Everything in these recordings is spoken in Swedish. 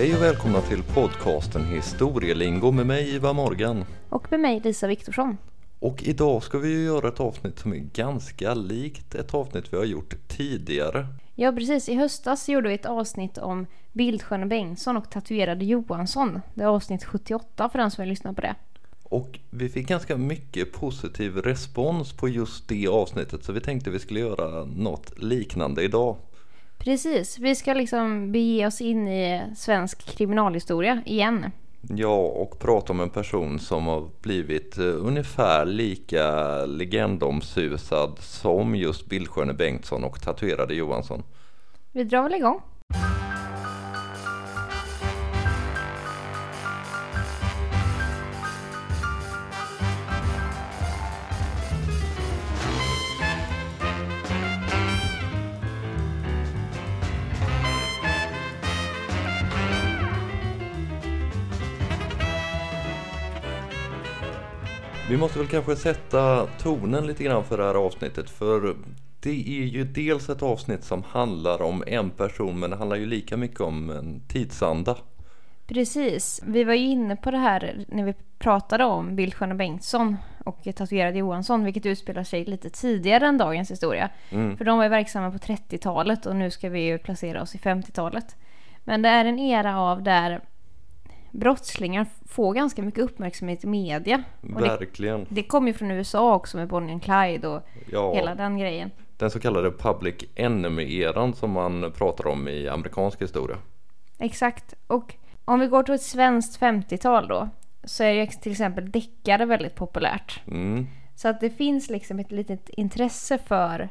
Hej och välkomna till podcasten Historielingo med mig Ivar Morgan. Och med mig Lisa Viktorsson. Och idag ska vi ju göra ett avsnitt som är ganska likt ett avsnitt vi har gjort tidigare. Ja precis, i höstas gjorde vi ett avsnitt om Bildsköne Bengtsson och tatuerade Johansson. Det är avsnitt 78 för den som vill lyssna på det. Och vi fick ganska mycket positiv respons på just det avsnittet så vi tänkte vi skulle göra något liknande idag. Precis, vi ska liksom bege oss in i svensk kriminalhistoria igen. Ja, och prata om en person som har blivit eh, ungefär lika legendomsusad som just Bildsköne Bengtsson och tatuerade Johansson. Vi drar väl igång. Vi måste väl kanske sätta tonen lite grann för det här avsnittet för det är ju dels ett avsnitt som handlar om en person men det handlar ju lika mycket om en tidsanda. Precis, vi var ju inne på det här när vi pratade om Bildsköne Bengtsson och tatuerade Johansson vilket utspelar sig lite tidigare än dagens historia. Mm. För de var ju verksamma på 30-talet och nu ska vi ju placera oss i 50-talet. Men det är en era av där brottslingar får ganska mycket uppmärksamhet i media. Och det, Verkligen. det kommer ju från USA också med Bonnie and Clyde och Ja, hela den grejen. den så kallade public enemy-eran som man pratar om i amerikansk historia. Exakt. Och om vi går till ett svenskt 50-tal då så är ju till exempel deckare väldigt populärt. Mm. Så att det finns liksom ett litet intresse för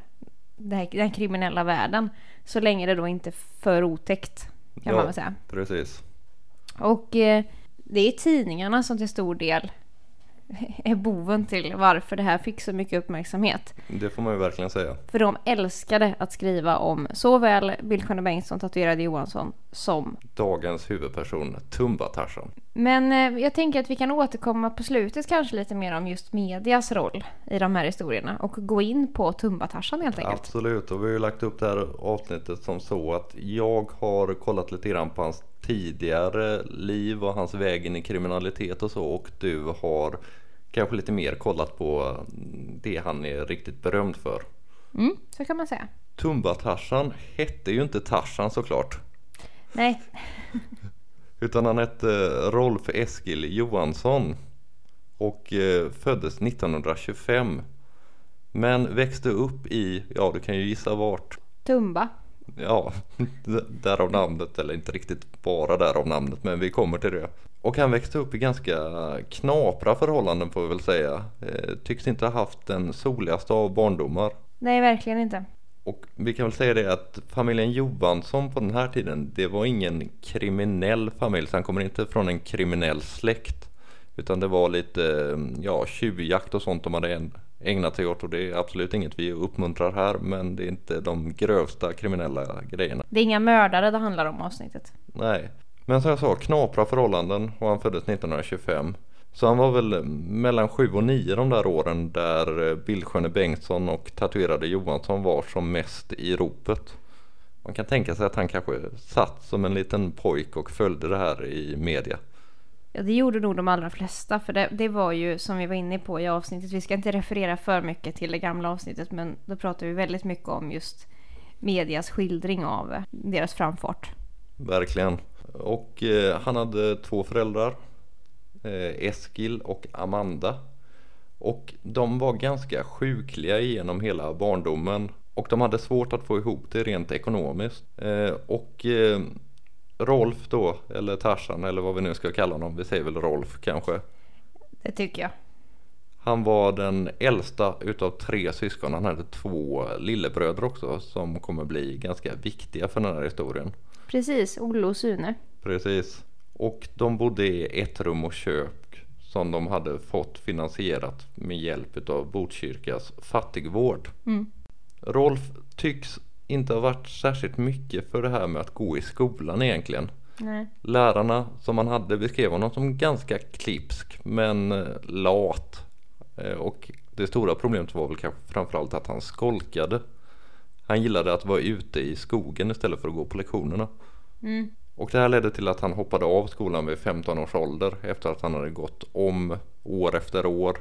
den kriminella världen. Så länge det då inte är för otäckt kan Ja. man väl säga. Precis. Och eh, det är tidningarna som till stor del är boven till varför det här fick så mycket uppmärksamhet. Det får man ju verkligen säga. För de älskade att skriva om såväl Bildsköne Bengtsson, tatuerade Johansson, som... Dagens huvudperson, Tumba-Tarzan. Men eh, jag tänker att vi kan återkomma på slutet kanske lite mer om just medias roll i de här historierna och gå in på Tumba-Tarzan helt enkelt. Absolut, och vi har ju lagt upp det här avsnittet som så att jag har kollat lite grann på hans tidigare liv och hans väg in i kriminalitet och så och du har kanske lite mer kollat på det han är riktigt berömd för. Mm, så kan man säga. Tumba-Tarzan hette ju inte Tarzan såklart. Nej, Utan han hette Rolf Eskil Johansson och eh, föddes 1925. Men växte upp i, ja du kan ju gissa vart. Tumba. Ja, därav namnet, eller inte riktigt bara därav namnet, men vi kommer till det. Och han växte upp i ganska knapra förhållanden får vi väl säga. Eh, tycks inte ha haft den soligaste av barndomar. Nej, verkligen inte. Och vi kan väl säga det att familjen Johansson på den här tiden, det var ingen kriminell familj, så han kommer inte från en kriminell släkt. Utan det var lite, ja, tjuvjakt och sånt de hade en- ägnat sig åt och det är absolut inget vi uppmuntrar här, men det är inte de grövsta kriminella grejerna. Det är inga mördare det handlar om avsnittet. Nej, men som jag sa, knapra förhållanden och han föddes 1925. Så han var väl mellan 7 och 9 de där åren där eh, Bildsköne Bengtsson och tatuerade Johansson var som mest i ropet. Man kan tänka sig att han kanske satt som en liten pojk och följde det här i media. Ja, det gjorde nog de allra flesta. För det, det var ju som vi var inne på i avsnittet. Vi ska inte referera för mycket till det gamla avsnittet. Men då pratar vi väldigt mycket om just medias skildring av deras framfart. Verkligen. Och eh, han hade två föräldrar. Eh, Eskil och Amanda. Och de var ganska sjukliga genom hela barndomen. Och de hade svårt att få ihop det rent ekonomiskt. Eh, och eh, Rolf då, eller Tarzan eller vad vi nu ska kalla honom. Vi säger väl Rolf kanske. Det tycker jag. Han var den äldsta utav tre syskon. Han hade två lillebröder också som kommer bli ganska viktiga för den här historien. Precis, Olle och Sune. Precis. Och de bodde i ett rum och kök som de hade fått finansierat med hjälp av Botkyrkas fattigvård. Mm. Rolf tycks inte ha varit särskilt mycket för det här med att gå i skolan egentligen. Nej. Lärarna som han hade beskrev honom som ganska klipsk men eh, lat. Eh, Och det stora problemet var väl kanske framförallt att han skolkade. Han gillade att vara ute i skogen istället för att gå på lektionerna. Mm. Och det här ledde till att han hoppade av skolan vid 15 års ålder efter att han hade gått om år efter år.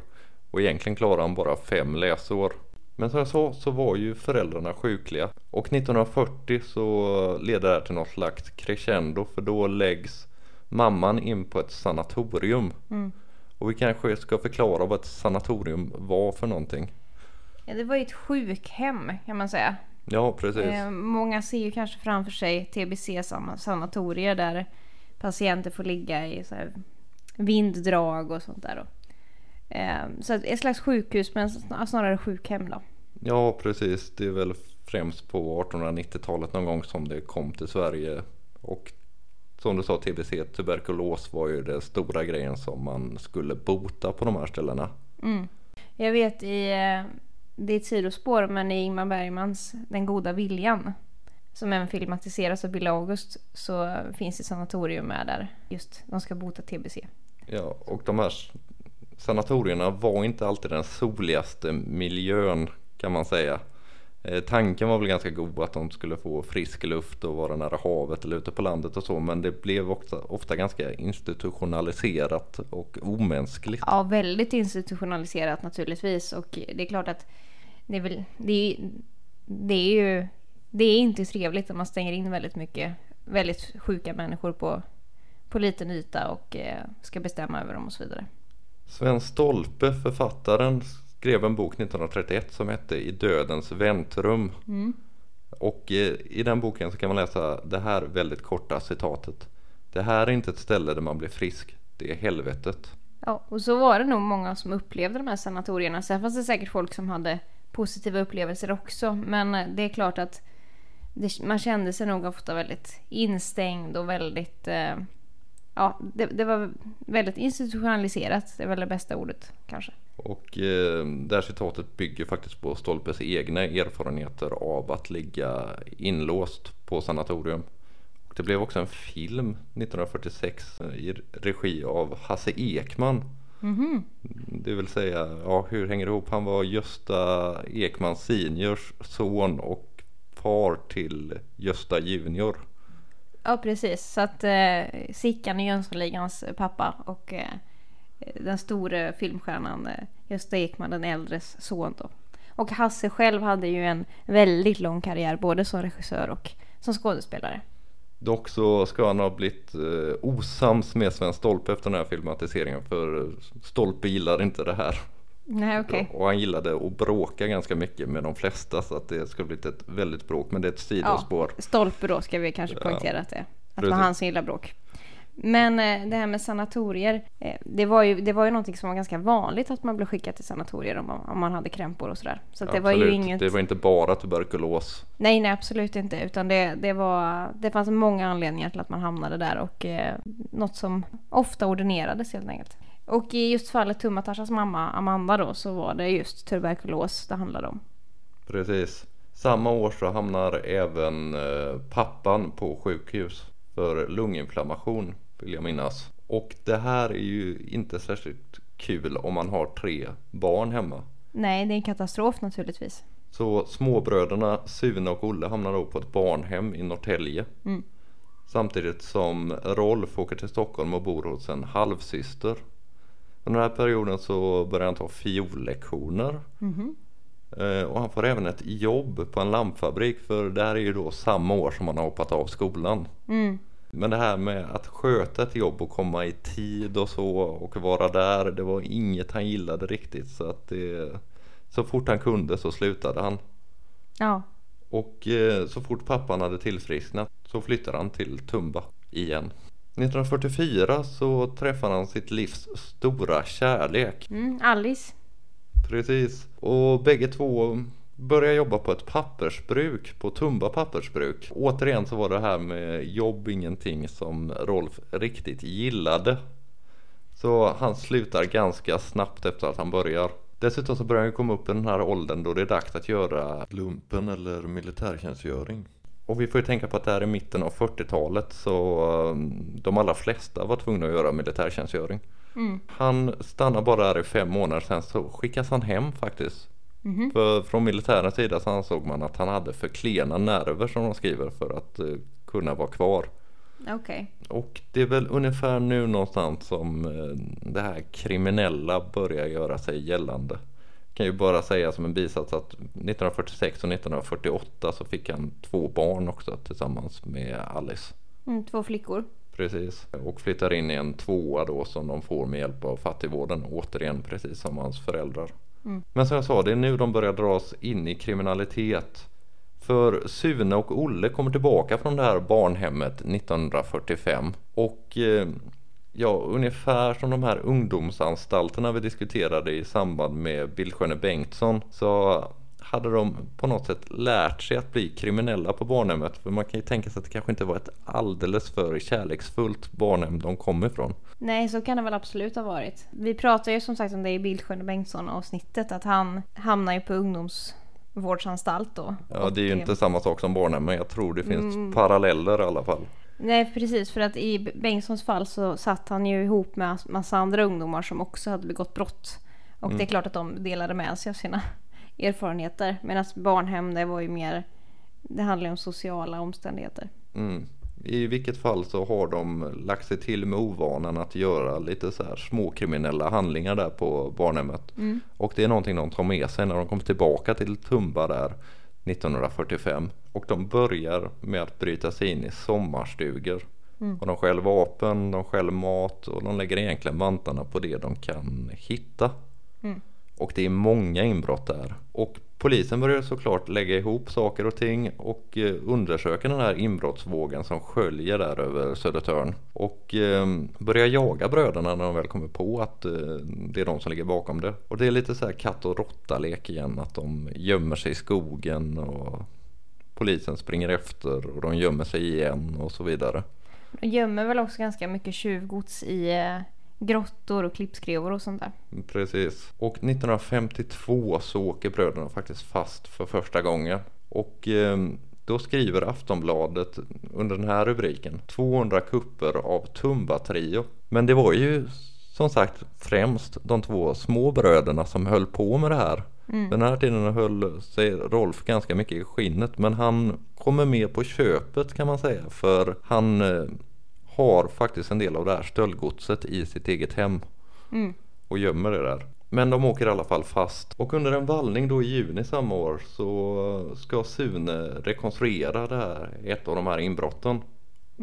Och egentligen klarade han bara fem läsår. Men som jag sa så var ju föräldrarna sjukliga. Och 1940 så leder det här till något slags crescendo för då läggs mamman in på ett sanatorium. Mm. Och vi kanske ska förklara vad ett sanatorium var för någonting. Ja, det var ju ett sjukhem kan man säga. Ja, precis. Eh, många ser ju kanske framför sig TBC-sanatorier där patienter får ligga i så här vinddrag och sånt där. Då. Eh, så ett slags sjukhus men snarare sjukhem då. Ja, precis. Det är väl främst på 1890-talet någon gång som det kom till Sverige. Och som du sa, TBC, tuberkulos var ju den stora grejen som man skulle bota på de här ställena. Mm. Jag vet i, eh, det är ett sidospår, men i Ingmar Bergmans Den goda viljan som även filmatiseras av Bill August så finns det sanatorium med där. Just de ska bota TBC. Ja, och de här sanatorierna var inte alltid den soligaste miljön kan man säga. Eh, tanken var väl ganska god att de skulle få frisk luft och vara nära havet eller ute på landet och så men det blev ofta, ofta ganska institutionaliserat och omänskligt. Ja, väldigt institutionaliserat naturligtvis och det är klart att det är väl, det är, det är ju, det är inte trevligt om man stänger in väldigt mycket, väldigt sjuka människor på, på liten yta och eh, ska bestämma över dem och så vidare. Sven Stolpe, författaren, skrev en bok 1931 som hette I dödens väntrum. Mm. Och eh, i den boken så kan man läsa det här väldigt korta citatet. Det här är inte ett ställe där man blir frisk, det är helvetet. Ja, och så var det nog många som upplevde de här sanatorierna. Sen fanns det säkert folk som hade positiva upplevelser också. Men eh, det är klart att det, man kände sig nog ofta väldigt instängd och väldigt... Eh, ja, det, det, var väldigt institutionaliserat. Det är väl det bästa ordet kanske. Och eh, det här citatet bygger faktiskt på Stolpes egna erfarenheter av att ligga inlåst på sanatorium. Och det blev också en film 1946 eh, i regi av Hasse Ekman. Mm -hmm. Det vill säga, ja hur hänger det ihop? Han var Gösta Ekman seniors son och far till Gösta junior. Ja precis, så att eh, Sickan är Jönssonligans pappa och eh, den stora filmstjärnan eh, Gösta Ekman, den äldres son då. Och Hasse själv hade ju en väldigt lång karriär både som regissör och som skådespelare. Dock så ska han ha blivit eh, osams med Sven Stolpe efter den här filmatiseringen för Stolpe gillar inte det här. Nej, okay. Och han gillade att bråka ganska mycket med de flesta så att det skulle blivit ett väldigt bråk men det är ett sidospår. Ja, stolpe då ska vi kanske poängtera att det är. Att det var han som gillar bråk. Men eh, det här med sanatorier, eh, det, var ju, det var ju någonting som var ganska vanligt att man blev skickad till sanatorier om man, om man hade krämpor och sådär. Så det var ju inget... Det var inte bara tuberkulos. Nej, nej absolut inte. Utan det, det, var, det fanns många anledningar till att man hamnade där och eh, något som ofta ordinerades helt enkelt. Och i just fallet Tummatashas mamma Amanda då så var det just tuberkulos det handlade om. Precis. Samma år så hamnar även eh, pappan på sjukhus för lunginflammation vill jag minnas. Och det här är ju inte särskilt kul om man har tre barn hemma. Nej, det är en katastrof naturligtvis. Så småbröderna Sune och Olle hamnar då på ett barnhem i Norrtälje. Mm. Samtidigt som Rolf åker till Stockholm och bor hos en halvsyster. Under den här perioden så börjar han ta fiollektioner. Mm. Och han får även ett jobb på en lampfabrik för det här är ju då samma år som han har hoppat av skolan. Mm. Men det här med att sköta ett jobb och komma i tid och så och vara där. Det var inget han gillade riktigt så att det, så fort han kunde så slutade han. Ja. Och eh, så fort pappan hade tillfrisknat så flyttade han till Tumba igen. 1944 så träffade han sitt livs stora kärlek. Mm, Alice. Precis. Och bägge två började jobba på ett pappersbruk, på Tumba pappersbruk. Återigen så var det här med jobb ingenting som Rolf riktigt gillade. Så han slutar ganska snabbt efter att han börjar. Dessutom så börjar han komma upp i den här åldern då det är dags att göra lumpen eller militärtjänstgöring. Och vi får ju tänka på att det här är mitten av 40-talet så um, de allra flesta var tvungna att göra militärtjänstgöring. Mm. Han stannar bara där i fem månader sen så skickas han hem faktiskt. Mm. För från militärens sida så ansåg man att han hade för klena nerver som de skriver för att uh, kunna vara kvar. Okej. Och det är väl ungefär nu någonstans som eh, det här kriminella börjar göra sig gällande. Kan ju bara säga som en bisats att 1946 och 1948 så fick han två barn också tillsammans med Alice. Mm, två flickor. Precis. Och flyttar in i en tvåa då som de får med hjälp av fattigvården. Återigen precis som hans föräldrar. Mm. Men som jag sa, det är nu de börjar dras in i kriminalitet. För Sune och Olle kommer tillbaka från det här barnhemmet 1945. Och eh, ja, ungefär som de här ungdomsanstalterna vi diskuterade i samband med Billsköne Bengtsson så hade de på något sätt lärt sig att bli kriminella på barnhemmet. För man kan ju tänka sig att det kanske inte var ett alldeles för kärleksfullt barnhem de kom ifrån. Nej, så kan det väl absolut ha varit. Vi pratar ju som sagt om det i Bildsjön och Bengtsson avsnittet att han hamnar ju på ungdomsvårdsanstalt då. Ja, det är ju inte samma sak som barnhem men jag tror det finns Mm. paralleller i alla fall. Nej, precis. För att i Bengtssons fall så satt han ju ihop med massa andra ungdomar som också hade begått brott. Och det är klart att de delade med sig av sina erfarenheter. Medan barnhem, det var ju mer... Det handlar ju om sociala omständigheter. Mm. I vilket fall så har de lagt sig till med ovanan att göra lite så här småkriminella handlingar där på barnhemmet. Mm. Och det är någonting de tar med sig när de kommer tillbaka till Tumba där 1945. Och de börjar med att bryta sig in i sommarstugor. Mm. Och de stjäl vapen, de stjäl mat och de lägger egentligen vantarna på det de kan hitta. Mm. Och det är många inbrott där. Och polisen börjar såklart lägga ihop saker och ting och eh, undersöka den här inbrottsvågen som sköljer där över Södertörn. Och eh, börjar jaga bröderna när de väl kommer på att eh, det är de som ligger bakom det. Och det är lite så här katt och råtta lek igen. Att de gömmer sig i skogen och polisen springer efter och de gömmer sig igen och så vidare. De gömmer väl också ganska mycket tjuvgods i eh, grottor och klippskrevor och sånt där. Precis. Och 1952 så åker bröderna faktiskt fast för första gången. Och eh, då skriver Aftonbladet under den här rubriken 200 kupper av Tumba Trio. Men det var ju som sagt främst de två små bröderna som höll på med det här. Mm. Den här tiden höll sig Rolf ganska mycket i skinnet men han kommer med på köpet kan man säga för han eh, har faktiskt en del av det här stöldgodset i sitt eget hem Mm. och gömmer det där. Men de åker i alla fall fast. Och under en vallning då i juni samma år så ska Sune rekonstruera det här, ett av de här inbrotten.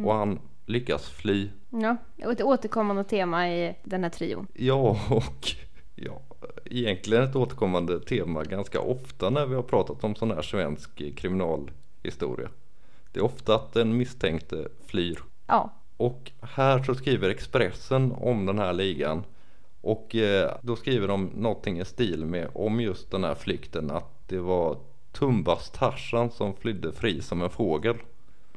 Och han lyckas fly. Ja, ett återkommande tema i den här trion. Ja, och ja, egentligen ett återkommande tema ganska ofta när vi har pratat om sån här svensk kriminalhistoria. Det är ofta att den misstänkte flyr. Ja, Och här så skriver Expressen om den här ligan. Och eh, då skriver de någonting i stil med om just den här flykten att det var Tumbas Tarzan som flydde fri som en fågel.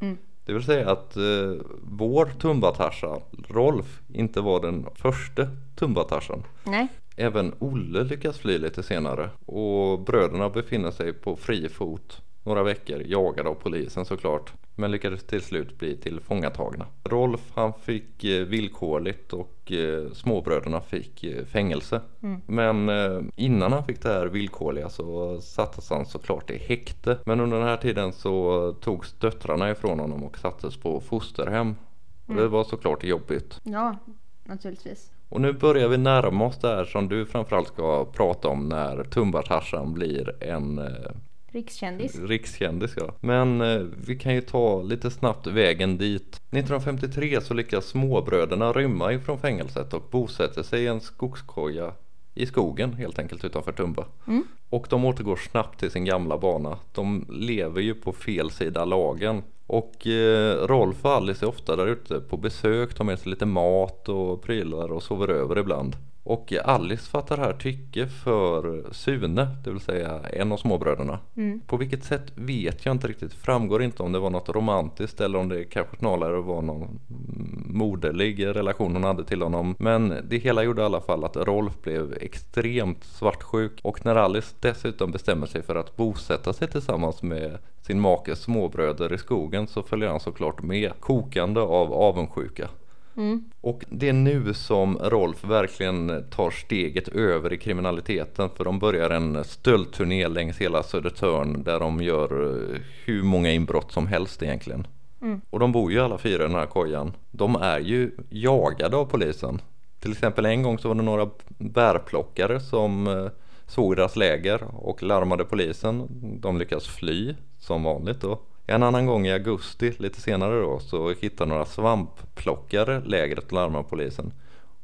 Mm. Det vill säga att eh, vår Tumba-Tarzan, Rolf, inte var den första Tumba-Tarzan. nej. Även Olle lyckas fly lite senare och bröderna befinner sig på fri fot några veckor jagade av polisen såklart men lyckades till slut bli tillfångatagna. Rolf han fick eh, villkorligt och eh, småbröderna fick eh, fängelse. Mm. Men innan han fick det här villkorliga så sattes han såklart i häkte. Men under den här tiden så togs döttrarna ifrån honom och sattes på fosterhem. Och det var såklart jobbigt. Ja, naturligtvis. Och nu börjar vi närma oss där som du framförallt ska prata om när Tumba-Tarzan blir en Rikskändis. rikskändis. Ja. Men eh, vi kan ju ta lite snabbt vägen dit. 1953 så lyckas småbröderna rymma ifrån fängelset och bosätter sig i en skogskoja i skogen helt enkelt utanför Tumba. Mm. Och de återgår snabbt till sin gamla bana. De lever ju på fel sida lagen. Och eh, Rolf och Alice är ofta där ute på besök, tar med sig lite mat och prylar och sover över ibland. Och Alice fattar här tycke för Sune, det vill säga en av småbröderna. Mm. På vilket sätt vet jag inte riktigt. Framgår inte om det var något romantiskt eller om det kanske snarare var någon moderlig relation hon hade till honom. Men det hela gjorde i alla fall att Rolf blev extremt svartsjuk. Och när Alice dessutom bestämmer sig för att bosätta sig tillsammans med sin makes småbröder i skogen så följer han såklart med kokande av avundsjuka. Mm. Och det är nu som Rolf verkligen tar steget över i kriminaliteten för de börjar en stöldturné längs hela Södertörn där de gör eh, hur många inbrott som helst egentligen. Mm. Och de bor ju alla fyra i den här kojan. De är ju jagade av polisen. Till exempel en gång så var det några bärplockare som eh, såg deras läger och larmade polisen. De lyckas fly som vanligt då. En annan gång i augusti lite senare då så hittar några svampplockare lägret och larmar polisen.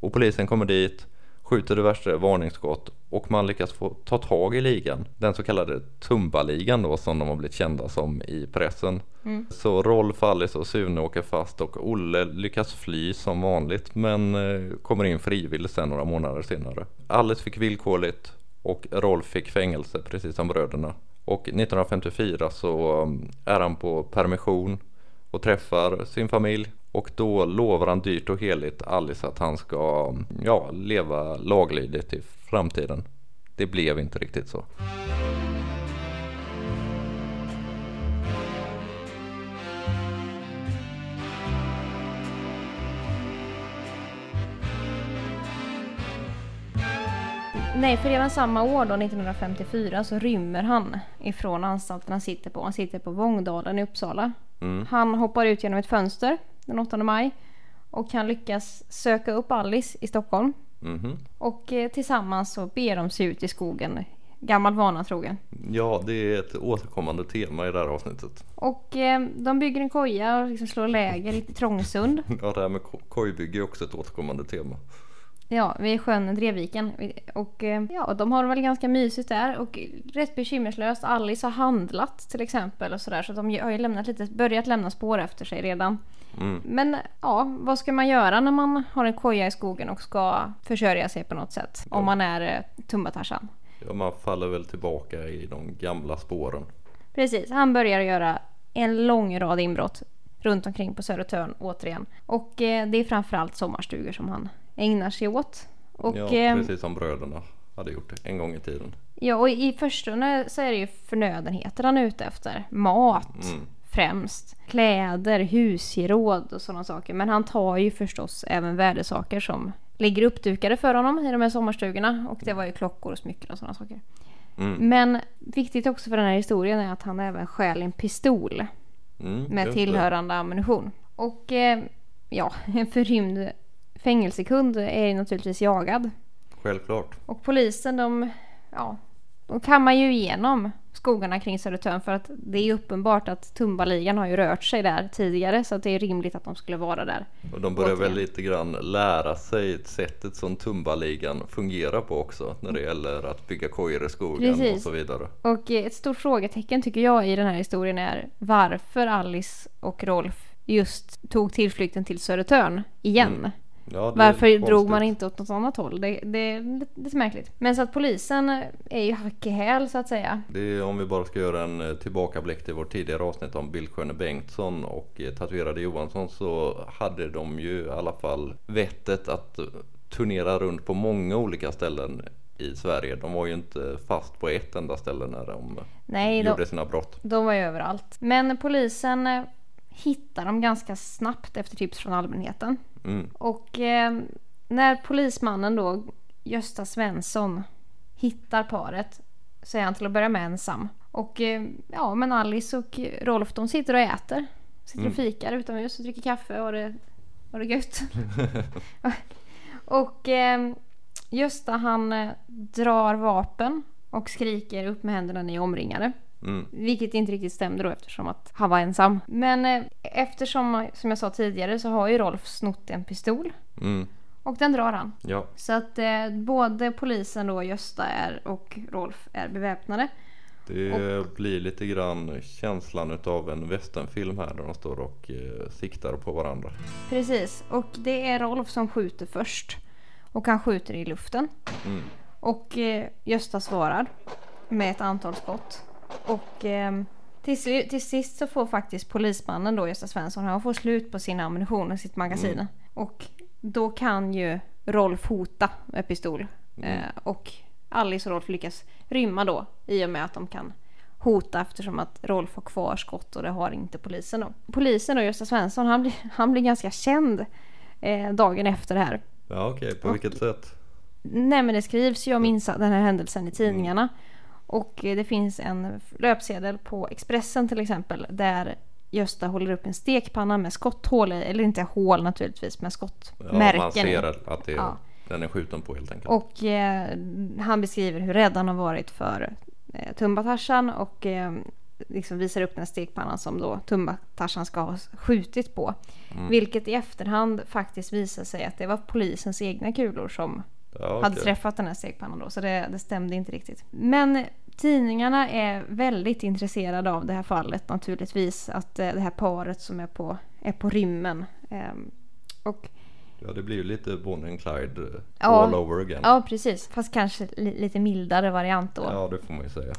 Och polisen kommer dit, skjuter diverse varningsskott och man lyckas få ta tag i ligan. Den så kallade Tumba-ligan då som de har blivit kända som i pressen. Mm. Så Rolf, Alice och Sune åker fast och Olle lyckas fly som vanligt men eh, kommer in frivilligt sen några månader senare. Alice fick villkorligt och Rolf fick fängelse precis som bröderna. Och 1954 så um, är han på permission och träffar sin familj och då lovar han dyrt och heligt Alice att han ska um, ja, leva laglydigt i framtiden. Det blev inte riktigt så. Nej, för redan samma år då, 1954, så rymmer han ifrån anstalten han sitter på. Han sitter på Vångdalen i Uppsala. Mm. Han hoppar ut genom ett fönster den 8 maj och han lyckas söka upp Alice i Stockholm. Mhm. Och eh, tillsammans så ber de sig ut i skogen, gammal vana trogen. Ja, det är ett återkommande tema i det här avsnittet. Och eh, de bygger en koja och liksom slår läger i Trångsund. Ja, det här med ko- kojbygge är också ett återkommande tema. Ja, vid sjön Drevviken. Och eh, ja, de har väl ganska mysigt där och rätt bekymmerslöst. Alice har handlat till exempel och sådär så de har ju lämnat lite, börjat lämna spår efter sig redan. Mm. Men ja, vad ska man göra när man har en koja i skogen och ska försörja sig på något sätt? Om man är eh, Tumba-Tarzan. Ja, man faller väl tillbaka i de gamla spåren. Precis, han börjar göra en lång rad inbrott runt omkring på Södertörn återigen. Och eh, det är framförallt sommarstugor som han ägnar sig åt. Och, ja, eh, precis som bröderna hade gjort en gång i tiden. Ja, och i förstone så är det ju förnödenheter han är ute efter. Mat Mm. främst. Kläder, husgeråd och sådana saker. Men han tar ju förstås även värdesaker som ligger uppdukade för honom i de här sommarstugorna. Och det var ju klockor och smycken och sådana saker. Mm. Men viktigt också för den här historien är att han även stjäl en pistol Mm, med just det. tillhörande ammunition. Och eh, ja, en förrymd fängelsekund är ju naturligtvis jagad. Självklart. Och polisen de, ja, de kammar ju igenom skogarna kring Södertörn för att det är uppenbart att Tumbaligan har ju rört sig där tidigare så att det är rimligt att de skulle vara där. Och de börjar väl Återigen. lite grann lära sig sättet som Tumbaligan fungerar på också när det gäller att bygga kojor i skogen och Precis. så vidare. Och ett stort frågetecken tycker jag i den här historien är varför Alice och Rolf just tog tillflykten till Södertörn igen. Mm. Ja, det Varför drog man inte åt något annat håll? Det, det är lite, märkligt. Men så att polisen är ju hack i häl så att säga. Det är, om vi bara ska göra en eh, tillbakablick till vårt tidigare avsnitt om Bildsköne Bengtsson och eh, tatuerade Johansson så hade de ju i alla fall vettet att eh, turnera runt på många olika ställen i Sverige. De var ju inte fast på ett enda ställe när de Nej, de, gjorde sina brott. De var ju överallt. Men polisen hittar dem ganska snabbt efter tips från allmänheten. Mm. Och eh, när polismannen då, Gösta Svensson, hittar paret så är han till att börja med ensam. Och eh, ja, men Alice och Rolf de sitter och äter. Sitter och fikar utomhus och dricker kaffe och det, och det är gött. och eh, Gösta han eh, drar vapen och skriker upp med händerna ni omringade. Mm. Vilket inte riktigt stämde då eftersom att han var ensam. Men eh, eftersom, som jag sa tidigare, så har ju Rolf snott en pistol. Mm. Och den drar han. Ja, Så att eh, både polisen då, Gösta är och Rolf är beväpnade. det blir lite grann känslan utav en westernfilm här där de står och eh, siktar på varandra. Precis. Och det är Rolf som skjuter först. Och han skjuter i luften. Mm. Och eh, Gösta svarar med ett antal skott. Och eh, till, till sist så får faktiskt polismannen då, Gösta Svensson, han får slut på sin ammunition och sitt magasin. Och då kan ju Rolf hota med pistol. Eh, och Alice och Rolf lyckas rymma då i och med att de kan hota eftersom att Rolf har kvar skott och det har inte polisen då. Polisen och Gösta Svensson, han blir, han blir ganska känd eh, dagen efter det här. Ja okej, på vilket sätt? Nej men det skrivs ju om den här händelsen i tidningarna. Och eh, det finns en löpsedel på Expressen till exempel där Gösta håller upp en stekpanna med skotthål i, eller inte hål naturligtvis, men Ja, skottmärken man i. ser att det Ja. den är skjuten på helt enkelt. Och eh, han beskriver hur rädd han har varit för eh, Tumba-Tarzan och eh, liksom visar upp den stekpannan som då Tumba-Tarzan ska ha skjutit på. Mm. Vilket i efterhand faktiskt visar sig att det var polisens egna kulor som ja, hade träffat den här stekpannan då, så det, det stämde inte riktigt. Men tidningarna är väldigt intresserade av det här fallet naturligtvis, att eh, det här paret som är på, är på rymmen. Ehm, och ja, det blir ju lite Bonnie and Clyde eh, Ja. all over again. ja, precis. Fast kanske li, lite mildare variant då. Ja, det får man ju säga.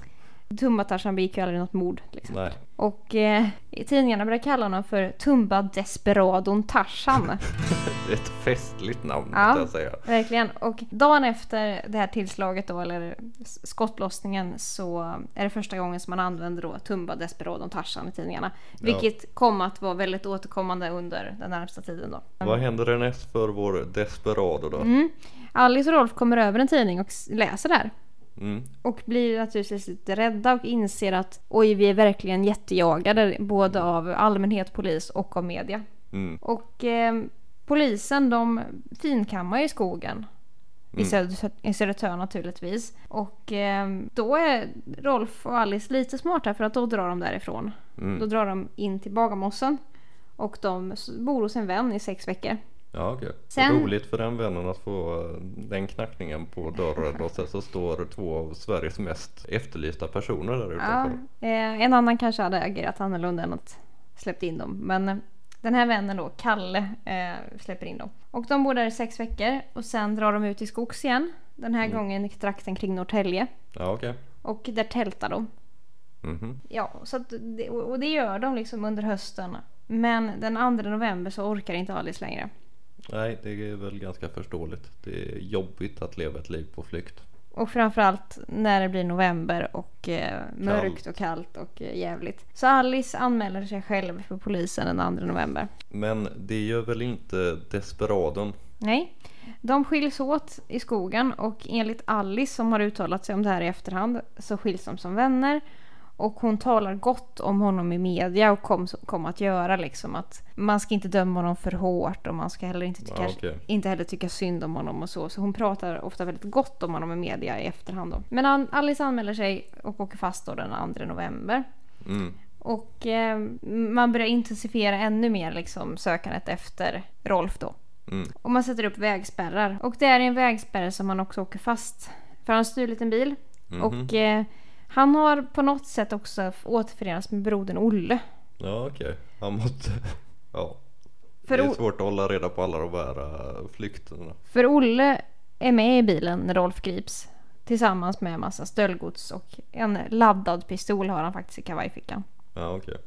Tumba-Tarzan begick ju aldrig något mord. Liksom. Nej, Och eh, i tidningarna börjar kalla honom för Tumba Desperadon Tarzan. det är ett festligt namn Ja. jag säga. Verkligen. Och dagen efter det här tillslaget då, eller skottlossningen, så är det första gången som man använder då Tumba Desperadon Tarzan i tidningarna. Vilket kom att vara väldigt återkommande under den närmsta tiden då. Vad händer härnäst för vår Desperado då? Mm. Alice och Rolf kommer över en tidning och läser där. Mm. Och blir naturligtvis lite rädda och inser att oj, vi är verkligen jättejagade både av allmänhet, polis och av media. Mm. Och eh, polisen de finkammar i skogen. I, Mm. Söder, I Södertörn naturligtvis. Och eh, då är Rolf och Alice lite smarta för att då drar de därifrån. Mm. Då drar de in till Bagarmossen. Och de bor hos en vän i sex veckor. Ja okej. Sen- Roligt för den vännen att få eh, den knackningen på dörren och sen så står två av Sveriges mest efterlysta personer där Ja, utanför. eh, en annan kanske hade agerat annorlunda än att släppt in dem. Men eh, den här vännen då, Kalle, släpper in dem. Och de bor där i sex veckor och sen drar de ut i skogs igen. Den här gången i trakten kring Norrtälje. Ja okej. Och där tältar de. Mhm. Ja, så att och det gör de liksom under hösten. Men den 2 november så orkar inte Alice längre. Nej det är väl ganska förståeligt. Det är jobbigt att leva ett liv på flykt. Och framförallt när det blir november och eh, mörkt Kallt. och kallt och eh, jävligt. Så Alice anmäler sig själv för polisen den 2 november. Men det gör väl inte Desperadon? Nej. De skiljs åt i skogen och enligt Alice som har uttalat sig om det här i efterhand så skiljs de som vänner. Och hon talar gott om honom i media och kom, kom att göra liksom att man ska inte döma honom för hårt och man ska heller inte tycka, Ja, okej. inte heller tycka synd om honom och så. Så hon pratar ofta väldigt gott om honom i media i efterhand då. Men An- Alice anmäler sig och åker fast då den 2 november. Mm. Och eh, man börjar intensifiera ännu mer liksom sökandet efter Rolf då. Mm. Och man sätter upp vägspärrar. Och det är en vägspärr som man också åker fast. För han har stulit en bil. Mhm. Och eh, han har på något sätt också återförenats med brodern Olle. Ja okej. Han måste... Ja. För det är svårt att hålla reda på alla de här äh, flykterna. För Olle är med i bilen när Rolf grips. Tillsammans med en massa stöldgods och en laddad pistol har han faktiskt i kavajfickan. Ja okej.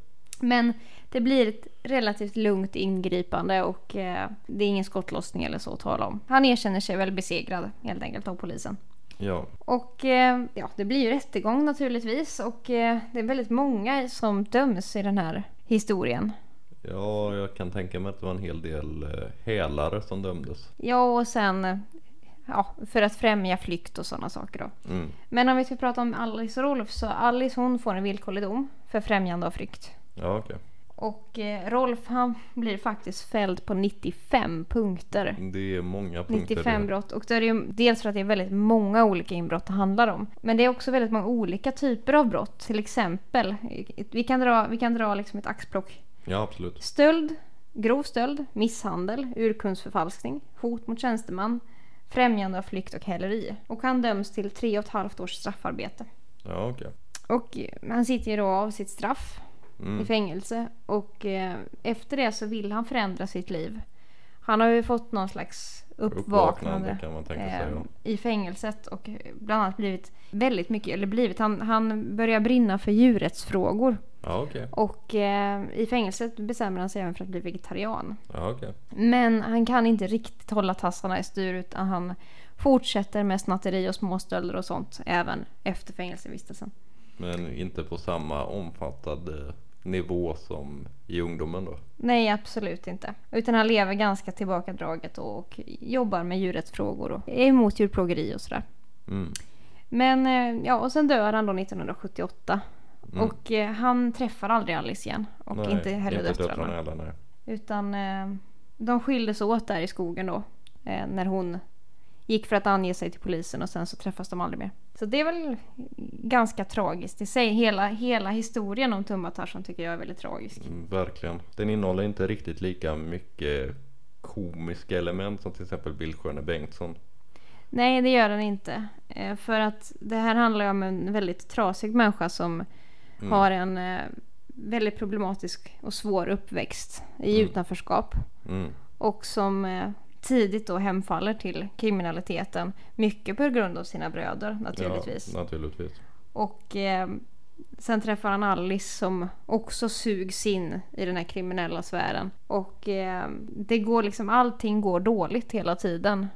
Men det blir ett relativt lugnt ingripande och eh, det är ingen skottlossning eller så att tala om. Han erkänner sig väl besegrad helt enkelt av polisen. Ja. Och eh, ja, det blir ju rättegång naturligtvis och eh, det är väldigt många som döms i den här historien. Ja, jag kan tänka mig att det var en hel del eh, hälare som dömdes. Ja, och sen ja, för att främja flykt och sådana saker då. Mm. Men om vi ska prata om Alice och Rolf så Alice hon får en villkorlig dom för främjande av flykt. Ja, okej. Och eh, Rolf han blir faktiskt fälld på 95 punkter. Det är många punkter. 95 det. brott. Och då är det ju dels för att det är väldigt många olika inbrott det handlar om. Men det är också väldigt många olika typer av brott. Till exempel, vi kan dra, vi kan dra liksom ett axplock. Ja, absolut. Stöld, grov stöld, misshandel, urkundsförfalskning, hot mot tjänsteman, främjande av flykt och häleri. Och han döms till tre och ett halvt års straffarbete. Ja, okej. Och eh, han sitter ju då av sitt straff i Mm. fängelse. Och eh, efter det så vill han förändra sitt liv. Han har ju fått någon slags uppvaknande, tänka eh, i fängelset och bland annat blivit väldigt mycket, eller blivit, han, han börjar brinna för djurrättsfrågor. Ja, okej. Och eh, i fängelset bestämmer han sig även för att bli vegetarian. Ja, okej. Men han kan inte riktigt hålla tassarna i styr utan han fortsätter med snatteri och småstölder och sånt även efter fängelsevistelsen. Men inte på samma omfattande nivå som i ungdomen då. Nej, absolut inte. Utan han lever ganska tillbakadraget och, och jobbar med djurrättsfrågor och är emot djurplågeri och sådär. Mm. Men eh, ja, och sen dör han då 1978. Mm. Och eh, han träffar aldrig Alice igen. Och Nej, inte heller inte döttrarna. heller, nej. Utan eh, de skildes åt där i skogen då. Eh, när hon gick för att ange sig till polisen och sen så träffas de aldrig mer. Så det är väl ganska tragiskt i sig. Hela, hela historien om Tumba-Tarzan tycker jag är väldigt tragisk. Mm, Verkligen. Den innehåller inte riktigt lika mycket komiska element som till exempel Bildskärne Bengtsson. Nej, det gör den inte. Eh, för att det här handlar ju om en väldigt trasig människa som Mm. har en eh, väldigt problematisk och svår uppväxt i Mm. utanförskap. Mm. Och som eh, tidigt då hemfaller till kriminaliteten. Mycket på grund av sina bröder naturligtvis. Ja, naturligtvis. Och eh, sen träffar han Alice som också sugs in i den här kriminella sfären. Och eh, det går liksom, allting går dåligt hela tiden.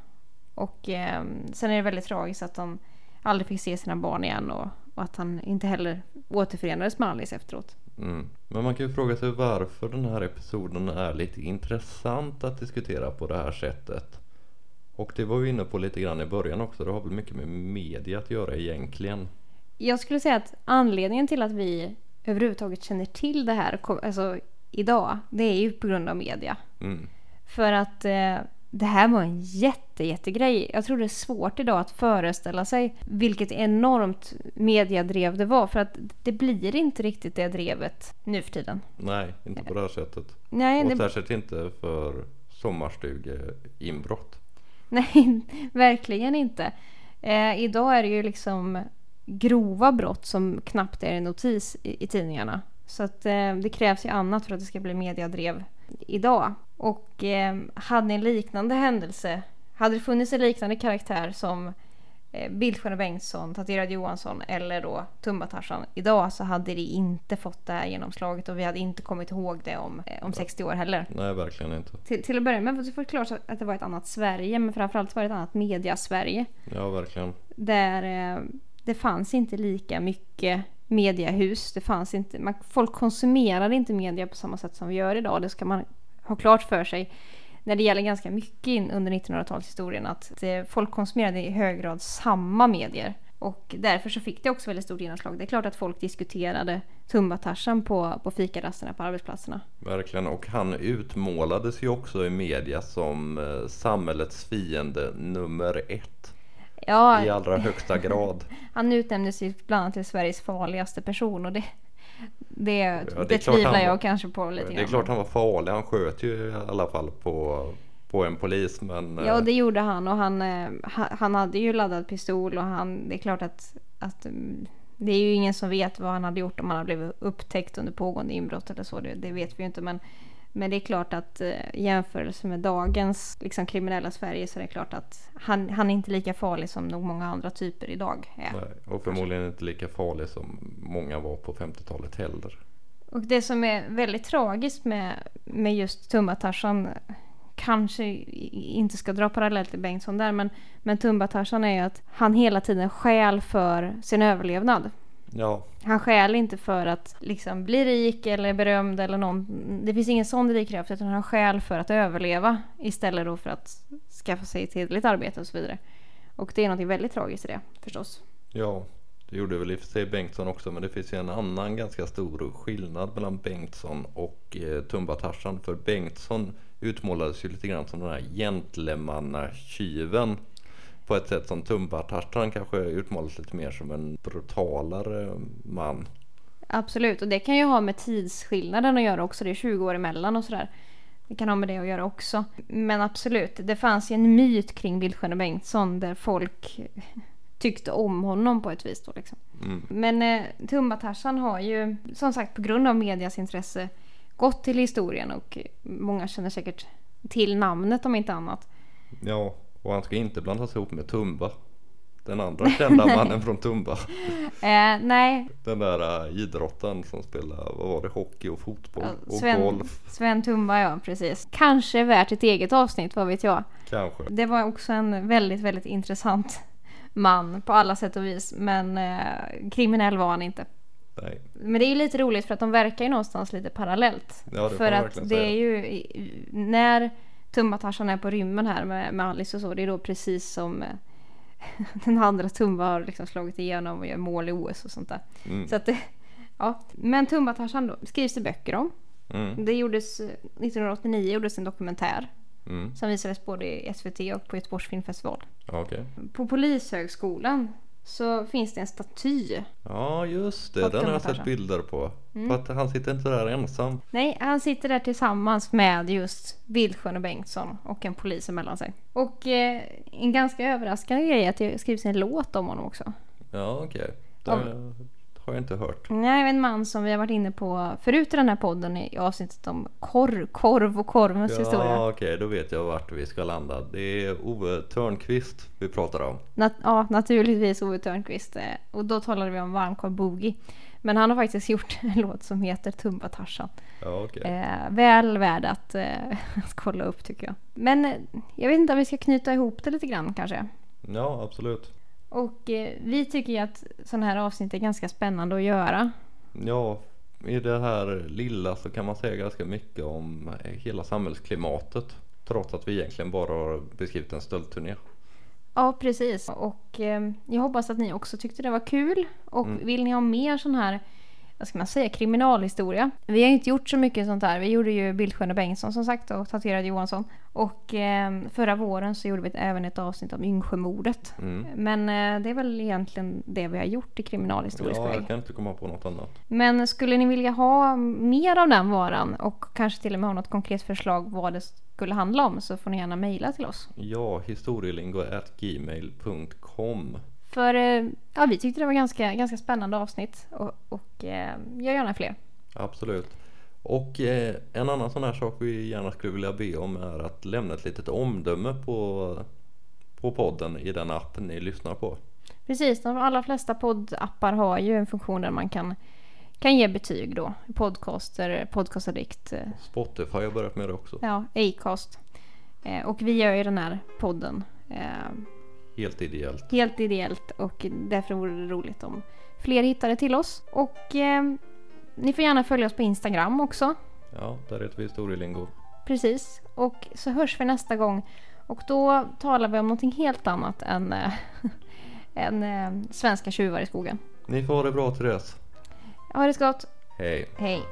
Och eh, sen är det väldigt tragiskt att han aldrig fick se sina barn igen och, och att han inte heller återförenades med Alice efteråt. Mm. Men man kan ju fråga sig varför den här episoden är lite intressant att diskutera på det här sättet. Och det var vi inne på lite grann i början också. Det har väl mycket med media att göra egentligen. Jag skulle säga att anledningen till att vi överhuvudtaget känner till det här alltså, idag, det är ju på grund av media. Mm. För att eh, det här var en jätte, jättegrej. Jag tror det är svårt idag att föreställa sig vilket enormt mediadrev det var. För att det blir inte riktigt det drevet nu för tiden. Nej, inte på det här sättet. Nej, Och det, särskilt inte för sommarstugeinbrott. nej verkligen inte. Eh, idag är det ju liksom grova brott som knappt är en notis i, i tidningarna. Så att eh, det krävs ju annat för att det ska bli mediadrev idag. Och eh, hade en liknande händelse, hade det funnits en liknande karaktär som eh, Bildskärne Bengtsson, Tatuerad Johansson eller då Tumba-Tarzan idag så hade det inte fått det här genomslaget och vi hade inte kommit ihåg det om, eh, om 60 år heller. Nej, verkligen inte. Till, till att börja med så får det klart att det var ett annat Sverige men framförallt var det ett annat media-Sverige. Ja, verkligen. Där eh, det fanns inte lika mycket mediehus. Det fanns inte, man, folk konsumerade inte media på samma sätt som vi gör idag. Det ska man ha klart för sig. När det gäller ganska mycket in under 1900-talshistorien att eh, folk konsumerade i hög grad samma medier. Och därför så fick det också väldigt stort genomslag. Det är klart att folk diskuterade Tumba-Tarzan på, på fikarasterna på arbetsplatserna. Verkligen. Och han utmålades ju också i media som eh, samhällets fiende nummer ett. Ja, I allra högsta grad. Han utnämndes ju bland annat till Sveriges farligaste person och det, det, det är det klart tvivlar han jag kanske på lite Det är grann. klart han var farlig. Han sköt ju i alla fall på, på en polis. Men Ja, eh, det gjorde han och han, eh, ha- han hade ju laddad pistol och han, det är klart att, att mm, det är ju ingen som vet vad han hade gjort om han hade blivit upptäckt under pågående inbrott eller så. Det, det vet vi ju inte men, men det är klart att eh, jämförelse med dagens liksom, kriminella Sverige så är det klart att han, han är inte lika farlig som nog många andra typer idag är. nej, och förmodligen inte lika farlig som många var på 50-talet heller. Och det som är väldigt tragiskt med, med just Tumba-Tarzan kanske i- inte ska dra parallell till Bengtsson där men, men Tumba-Tarzan är ju att han hela tiden skäl för sin överlevnad. Ja, Han skäl inte för att liksom bli rik eller berömd eller någon. Det finns ingen sån drivkraft utan han skäl för att överleva istället då för att skaffa sig ett hederligt arbete och så vidare. Och det är något väldigt tragiskt i det förstås. ja. Det gjorde väl i och för sig Bengtsson också men det finns ju en annan ganska stor skillnad mellan Bengtsson och eh, Tumba-Tarzan. För Bengtsson utmålades ju lite grann som den här gentlemannatjuven. På ett sätt som Tumba-Tarzan kanske utmålades lite mer som en brutalare man. Absolut, och det kan ju ha med tidsskillnaden att göra också. Det är 20 år emellan och sådär. Det kan ha med det att göra också. Men absolut, det fanns ju en myt kring Bildskärne Bengtsson där folk tyckte om honom på ett vis då liksom. Mm. Men eh, Tumba-Tarzan har ju som sagt på grund av medias intresse gått till historien och många känner säkert till namnet om inte annat. Ja, och han ska inte blandas ihop med Tumba. Den andra kända mannen från Tumba. Eh, nej, Den där uh, idrotten som spelar, vad var det, hockey och fotboll och Sven, golf Sven Tumba ja, precis. Kanske värt ett eget avsnitt, vad vet jag. kanske. Det var också en väldigt, väldigt intressant man på alla sätt och vis. Men eh, kriminell var han inte. Nej. Men det är ju lite roligt för att de verkar ju någonstans lite parallellt. Ja, det för att det är ju i- Tumba-Tarzan är på rymmen här med, med Alice och så. Det är då precis som eh, den andra Tumba har liksom slagit igenom och gör mål i OS och sånt där. Mm. Så att det, Ja, men Tumba-Tarzan då skrivs det böcker om. Mm. Det gjordes eh, 1989 gjordes en dokumentär Mm. som visades både i SVT och på Göteborgs filmfestival. Okej. På Polishögskolan så finns det en staty. Ja just det, den har jag sett bilder på. Mm. För att han sitter inte där ensam. Nej, han sitter där tillsammans med just Vildsjön och Bengtsson och en polis emellan sig. Och eh, en ganska överraskande grej är att det skrivs en låt om honom också. Ja okej. Av- har jag inte hört. Nej, en man som vi har varit inne på förut i den här podden i avsnittet om korv, korv och korvens historia. Ja okej, då vet jag vart vi ska landa. Det är Ove Törnqvist vi pratar om. Nat- ja, naturligtvis Ove Thörnqvist. eh, Och då talade vi om varmkorv boogie. Men han har faktiskt gjort en låt som heter Tumba Tarzan. Ja okej. Eh, väl värd att, eh, att kolla upp tycker jag. Men eh, jag vet inte om vi ska knyta ihop det lite grann kanske. Ja absolut. Och eh, vi tycker ju att sådana här avsnitt är ganska spännande att göra. Ja, i det här lilla så kan man säga ganska mycket om hela samhällsklimatet. Trots att vi egentligen bara har beskrivit en stöldturné. Ja, precis. Och eh, jag hoppas att ni också tyckte det var kul. Och Mm. vill ni ha mer sån här, vad ska man säga, kriminalhistoria? Vi har inte gjort så mycket sånt här. Vi gjorde ju Bildsjön och Bengtsson som sagt och tatuerade Johansson. Och eh, förra våren så gjorde vi även ett avsnitt om Yngsjömordet. Mm. Men eh, det är väl egentligen det vi har gjort i kriminalhistorisk Ja, väg. jag kan inte komma på något annat. Men skulle ni vilja ha mer av den varan och kanske till och med ha något konkret förslag vad det skulle handla om så får ni gärna mejla till oss. Ja, historielingo.gmail.com För eh, ja, vi tyckte det var ganska, ganska spännande avsnitt och, och eh, gör gärna fler. Absolut. Och eh, en annan sån här sak vi gärna skulle vilja be om är att lämna ett litet omdöme på, på podden i den app ni lyssnar på. Precis, de allra flesta poddappar har ju en funktion där man kan, kan ge betyg då. Podcaster, Podcastaddict, eh, Spotify har börjat med det också. ja, Acast. Eh, och vi gör ju den här podden Helt ideellt. helt ideellt och därför vore det roligt om fler hittade till oss. Och eh, ni får gärna följa oss på Instagram också. Ja, där heter vi historielingo. Precis. Och så hörs vi nästa gång. Och då talar vi om någonting helt annat än, eh, än eh, svenska tjuvar i skogen. Ni får ha det bra till dess. Ha det så gott. Hej! Hej!